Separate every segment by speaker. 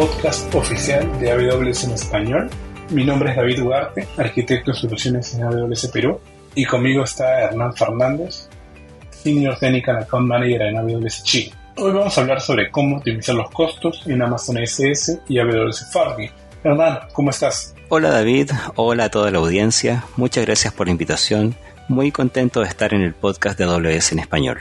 Speaker 1: podcast oficial de AWS en español. Mi nombre es David Ugarte, arquitecto de soluciones en AWS Perú, y conmigo está Hernán Fernández, Senior Technical Account Manager en AWS Chile. Hoy vamos a hablar sobre cómo optimizar los costos en Amazon SS y AWS Fargate. Hernán, ¿cómo estás?
Speaker 2: Hola David, hola a toda la audiencia, muchas gracias por la invitación, muy contento de estar en el podcast de AWS en español.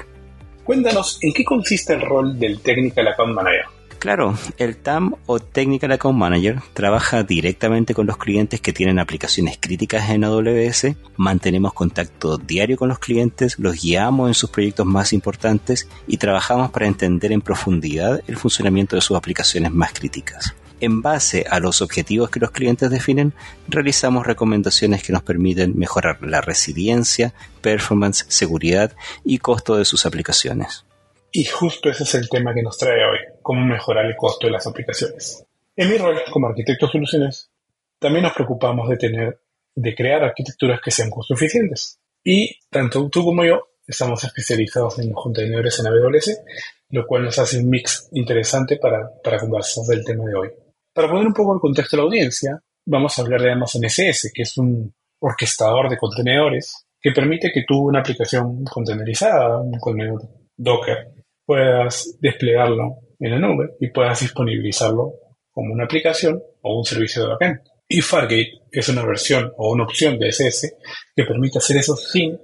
Speaker 1: Cuéntanos, ¿en qué consiste el rol del Technical Account Manager?
Speaker 2: Claro, el TAM o Technical Account Manager trabaja directamente con los clientes que tienen aplicaciones críticas en AWS, mantenemos contacto diario con los clientes, los guiamos en sus proyectos más importantes y trabajamos para entender en profundidad el funcionamiento de sus aplicaciones más críticas. En base a los objetivos que los clientes definen, realizamos recomendaciones que nos permiten mejorar la resiliencia, performance, seguridad y costo de sus aplicaciones.
Speaker 1: Y justo ese es el tema que nos trae hoy, cómo mejorar el costo de las aplicaciones. En mi rol como arquitecto de soluciones, también nos preocupamos de tener, de crear arquitecturas que sean costo eficientes. Y tanto tú como yo estamos especializados en contenedores en AWS, lo cual nos hace un mix interesante para, para conversar del tema de hoy. Para poner un poco el contexto de la audiencia, vamos a hablar de Amazon SS, que es un orquestador de contenedores que permite que tú una aplicación contenerizada, un contenedor Docker, puedas desplegarlo en la nube y puedas disponibilizarlo como una aplicación o un servicio de backend. Y Fargate es una versión o una opción de SS que permite hacer eso sin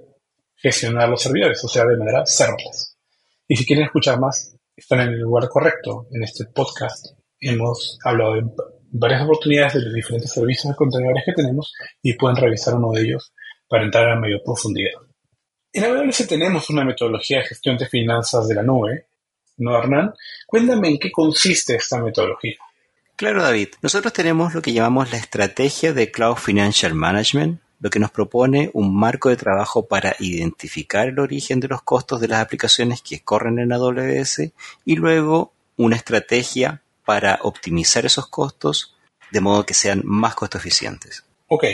Speaker 1: gestionar los servidores, o sea, de manera serverless. Y si quieren escuchar más, están en el lugar correcto. En este podcast hemos hablado de varias oportunidades de los diferentes servicios de contenedores que tenemos y pueden revisar uno de ellos para entrar a mayor profundidad. En AWS tenemos una metodología de gestión de finanzas de la nube, ¿no, Hernán? Cuéntame en qué consiste esta metodología.
Speaker 2: Claro, David. Nosotros tenemos lo que llamamos la estrategia de Cloud Financial Management, lo que nos propone un marco de trabajo para identificar el origen de los costos de las aplicaciones que corren en AWS y luego una estrategia para optimizar esos costos de modo que sean más costo eficientes.
Speaker 1: Ok,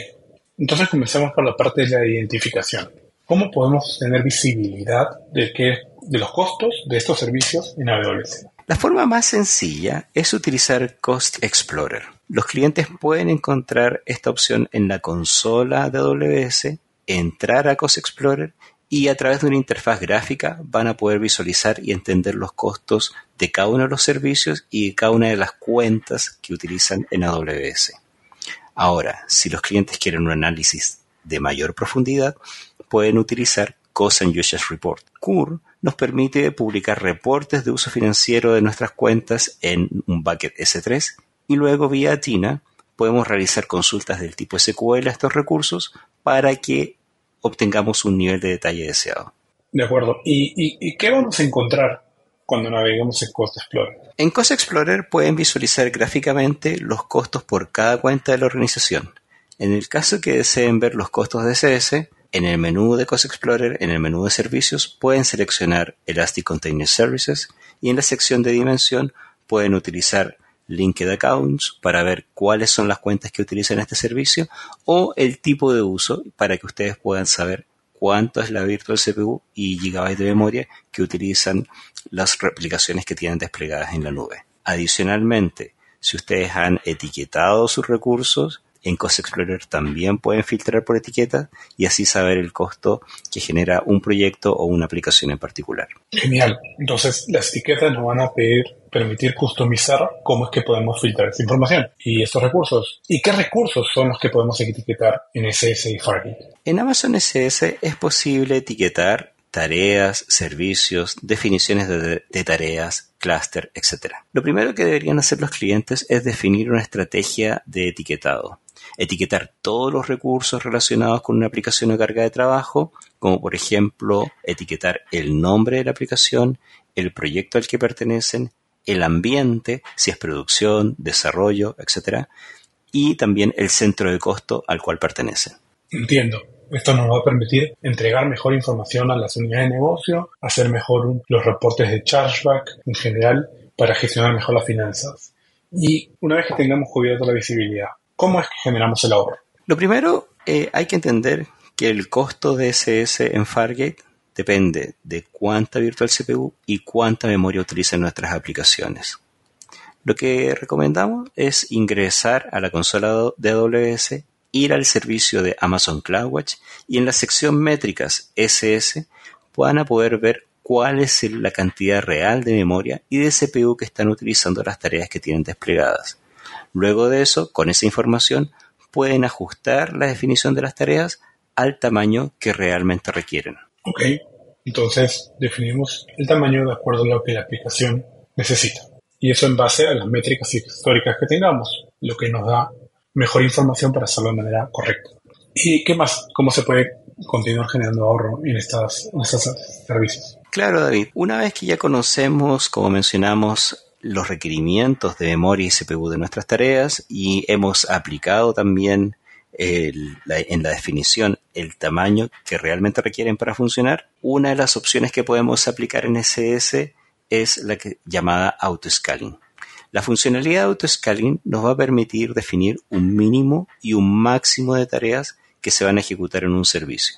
Speaker 1: entonces comencemos por la parte de la identificación. ¿Cómo podemos tener visibilidad de, qué, de los costos de estos servicios en AWS?
Speaker 2: La forma más sencilla es utilizar Cost Explorer. Los clientes pueden encontrar esta opción en la consola de AWS, entrar a Cost Explorer y a través de una interfaz gráfica van a poder visualizar y entender los costos de cada uno de los servicios y de cada una de las cuentas que utilizan en AWS. Ahora, si los clientes quieren un análisis de mayor profundidad, pueden utilizar Cost and Usage Report. CUR nos permite publicar reportes de uso financiero de nuestras cuentas en un bucket S3 y luego vía TINA podemos realizar consultas del tipo SQL a estos recursos para que obtengamos un nivel de detalle deseado.
Speaker 1: De acuerdo. ¿Y, qué vamos a encontrar cuando navegamos en Cost Explorer?
Speaker 2: En Cost Explorer pueden visualizar gráficamente los costos por cada cuenta de la organización. En el caso que deseen ver los costos de SS, en el menú de Cost Explorer, en el menú de servicios, pueden seleccionar Elastic Container Services y en la sección de dimensión pueden utilizar Linked Accounts para ver cuáles son las cuentas que utilizan este servicio o el tipo de uso para que ustedes puedan saber cuánto es la Virtual CPU y gigabytes de memoria que utilizan las aplicaciones que tienen desplegadas en la nube. Adicionalmente, si ustedes han etiquetado sus recursos, en Cost Explorer también pueden filtrar por etiqueta y así saber el costo que genera un proyecto o una aplicación en particular.
Speaker 1: Genial. Entonces, las etiquetas nos van a pedir, permitir customizar cómo es que podemos filtrar esta información y estos recursos. ¿Y qué recursos son los que podemos etiquetar en SS y Fargate?
Speaker 2: En Amazon SS es posible etiquetar tareas, servicios, definiciones de, tareas, clúster, etc. Lo primero que deberían hacer los clientes es definir una estrategia de etiquetado etiquetar todos los recursos relacionados con una aplicación o carga de trabajo, como por ejemplo etiquetar el nombre de la aplicación, el proyecto al que pertenecen, el ambiente, si es producción, desarrollo, etc. Y también el centro de costo al cual pertenecen.
Speaker 1: Entiendo. Esto nos va a permitir entregar mejor información a las unidades de negocio, hacer mejor los reportes de chargeback en general para gestionar mejor las finanzas. Y una vez que tengamos cubierto la visibilidad, ¿Cómo es que generamos el ahorro?
Speaker 2: Lo primero, eh, hay que entender que el costo de SS en Fargate depende de cuánta virtual CPU y cuánta memoria utilizan nuestras aplicaciones. Lo que recomendamos es ingresar a la consola de AWS, ir al servicio de Amazon CloudWatch y en la sección métricas SS van a poder ver cuál es la cantidad real de memoria y de CPU que están utilizando las tareas que tienen desplegadas. Luego de eso, con esa información, pueden ajustar la definición de las tareas al tamaño que realmente requieren.
Speaker 1: Ok, entonces definimos el tamaño de acuerdo a lo que la aplicación necesita. Y eso en base a las métricas históricas que tengamos, lo que nos da mejor información para hacerlo de manera correcta. ¿Y qué más? ¿Cómo se puede continuar generando ahorro en, estos servicios?
Speaker 2: Claro, David. Una vez que ya conocemos, como mencionamos, los requerimientos de memoria y CPU de nuestras tareas y hemos aplicado también en la definición el tamaño que realmente requieren para funcionar, una de las opciones que podemos aplicar en SS es la que, llamada autoscaling. La funcionalidad de autoscaling nos va a permitir definir un mínimo y un máximo de tareas que se van a ejecutar en un servicio.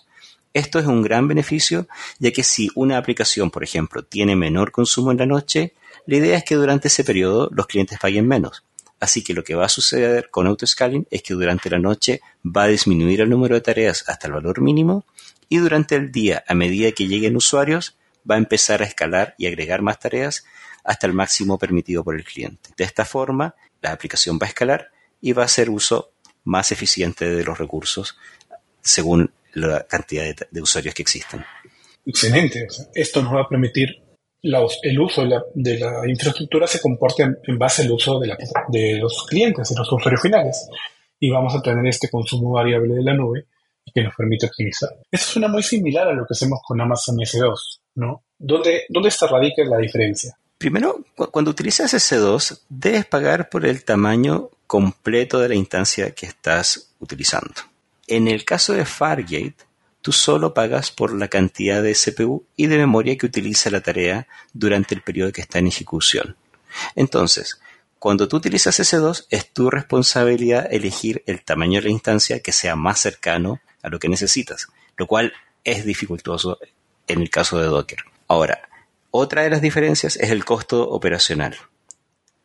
Speaker 2: Esto es un gran beneficio, ya que si una aplicación, por ejemplo, tiene menor consumo en la noche, la idea es que durante ese periodo los clientes paguen menos. Así que lo que va a suceder con autoscaling es que durante la noche va a disminuir el número de tareas hasta el valor mínimo y durante el día, a medida que lleguen usuarios, va a empezar a escalar y agregar más tareas hasta el máximo permitido por el cliente. De esta forma, la aplicación va a escalar y va a hacer uso más eficiente de los recursos según la cantidad de, usuarios que existen.
Speaker 1: Excelente. esto nos va a permitir el uso de la, infraestructura se comporte en, base al uso de, los clientes, de los usuarios finales. Y vamos a tener este consumo variable de la nube que nos permite optimizar. Esto suena muy similar a lo que hacemos con Amazon S2, ¿no? ¿Dónde, dónde está radica la diferencia?
Speaker 2: Primero, cuando utilizas S2, debes pagar por el tamaño completo de la instancia que estás utilizando. En el caso de Fargate, tú solo pagas por la cantidad de CPU y de memoria que utiliza la tarea durante el periodo que está en ejecución. Entonces, cuando tú utilizas S2, es tu responsabilidad elegir el tamaño de la instancia que sea más cercano a lo que necesitas, lo cual es dificultoso en el caso de Docker. Ahora, otra de las diferencias es el costo operacional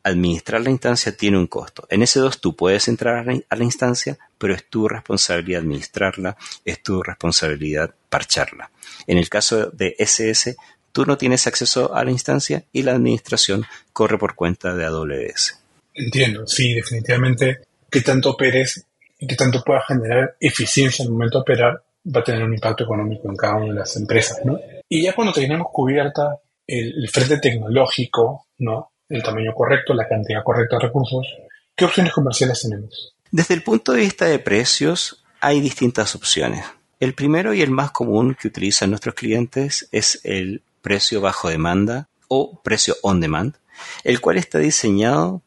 Speaker 2: administrar la instancia tiene un costo. En S2 tú puedes entrar a la, instancia, pero es tu responsabilidad administrarla, es tu responsabilidad parcharla. En el caso de SS, tú no tienes acceso a la instancia y la administración corre por cuenta de AWS.
Speaker 1: Entiendo, sí, definitivamente que tanto operes y que tanto pueda generar eficiencia en el momento de operar va a tener un impacto económico en cada una de las empresas, ¿no? Y ya cuando tenemos cubierta el, frente tecnológico, ¿no? el tamaño correcto, la cantidad correcta de recursos, ¿qué opciones comerciales tenemos?
Speaker 2: Desde el punto de vista de precios, hay distintas opciones. El primero y el más común que utilizan nuestros clientes es el precio bajo demanda o precio on demand, el cual está diseñado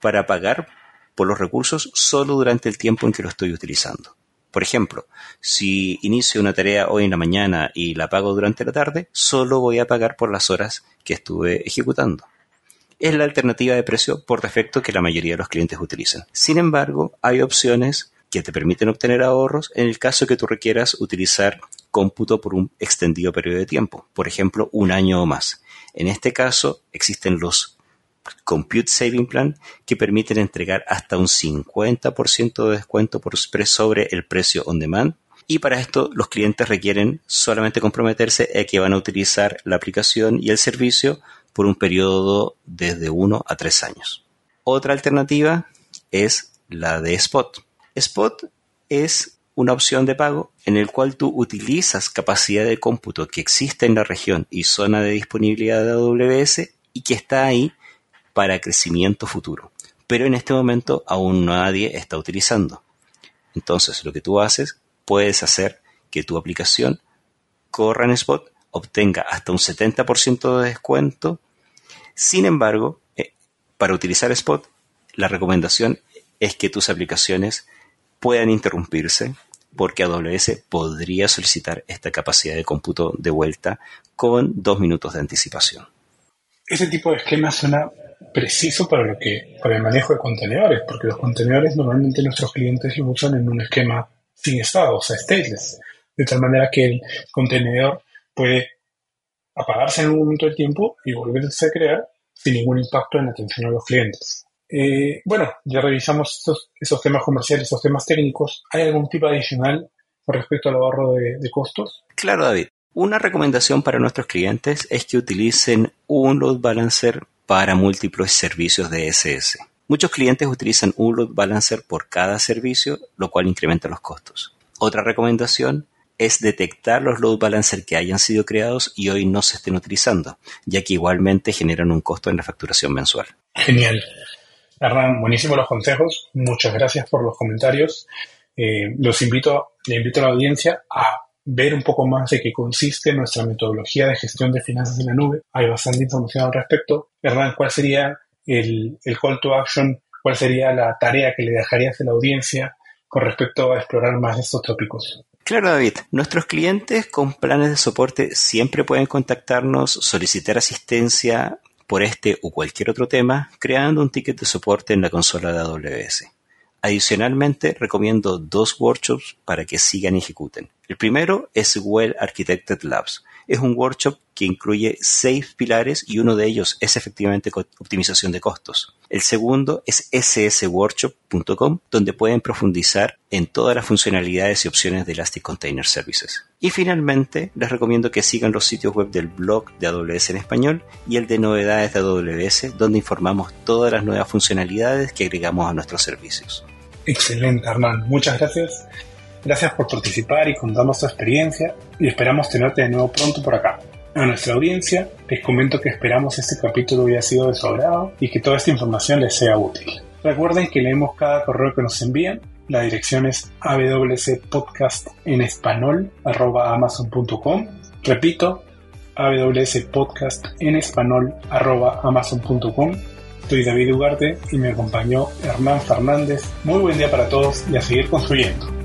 Speaker 2: para pagar por los recursos solo durante el tiempo en que lo estoy utilizando. Por ejemplo, si inicio una tarea hoy en la mañana y la pago durante la tarde, solo voy a pagar por las horas que estuve ejecutando es la alternativa de precio por defecto que la mayoría de los clientes utilizan. Sin embargo, hay opciones que te permiten obtener ahorros en el caso que tú requieras utilizar cómputo por un extendido periodo de tiempo, por ejemplo, un año o más. En este caso, existen los Compute Saving Plan que permiten entregar hasta un 50% de descuento por sobre el precio on demand. Y para esto los clientes requieren solamente comprometerse a que van a utilizar la aplicación y el servicio por un periodo desde 1 a 3 años. Otra alternativa es la de Spot. Spot es una opción de pago en el cual tú utilizas capacidad de cómputo que existe en la región y zona de disponibilidad de AWS y que está ahí para crecimiento futuro. Pero en este momento aún nadie está utilizando. Entonces lo que tú haces, puedes hacer que tu aplicación corra en Spot obtenga hasta un 70% de descuento. Sin embargo, eh, para utilizar Spot, la recomendación es que tus aplicaciones puedan interrumpirse porque AWS podría solicitar esta capacidad de cómputo de vuelta con dos minutos de anticipación.
Speaker 1: Ese tipo de esquema suena preciso para lo que para el manejo de contenedores, porque los contenedores normalmente nuestros clientes los usan en un esquema sin estado, o sea, stateless, de tal manera que el contenedor puede apagarse en un momento del tiempo y volverse a crear sin ningún impacto en la atención a los clientes. Eh, bueno, ya revisamos esos temas comerciales, esos temas técnicos. ¿Hay algún tipo adicional con respecto al ahorro de, costos?
Speaker 2: Claro, David. Una recomendación para nuestros clientes es que utilicen un load balancer para múltiples servicios de SS. Muchos clientes utilizan un load balancer por cada servicio, lo cual incrementa los costos. Otra recomendación es detectar los load balancers que hayan sido creados y hoy no se estén utilizando, ya que igualmente generan un costo en la facturación mensual.
Speaker 1: Genial. Hernán, buenísimos los consejos. Muchas gracias por los comentarios. Eh, los invito, le invito a la audiencia a ver un poco más de qué consiste nuestra metodología de gestión de finanzas en la nube. Hay bastante información al respecto. Hernán, ¿cuál sería el, el call to action? ¿Cuál sería la tarea que le dejarías a la audiencia con respecto a explorar más estos tópicos?
Speaker 2: Claro, David. Nuestros clientes con planes de soporte siempre pueden contactarnos, solicitar asistencia por este o cualquier otro tema, creando un ticket de soporte en la consola de AWS. Adicionalmente, recomiendo dos workshops para que sigan y ejecuten. El primero es Well Architected Labs, es un workshop que incluye seis pilares y uno de ellos es efectivamente optimización de costos. El segundo es ssworkshop.com, donde pueden profundizar en todas las funcionalidades y opciones de Elastic Container Services. Y finalmente, les recomiendo que sigan los sitios web del blog de AWS en español y el de novedades de AWS, donde informamos todas las nuevas funcionalidades que agregamos a nuestros servicios.
Speaker 1: Excelente, Hernán. Muchas gracias. Gracias por participar y contarnos tu experiencia y esperamos tenerte de nuevo pronto por acá. A nuestra audiencia les comento que esperamos este capítulo haya sido de su agrado y que toda esta información les sea útil. Recuerden que leemos cada correo que nos envían. La dirección es awspodcast en español amazon.com. Repito, awspodcast en español amazon.com. Soy David Ugarte y me acompañó Hernán Fernández. Muy buen día para todos y a seguir construyendo.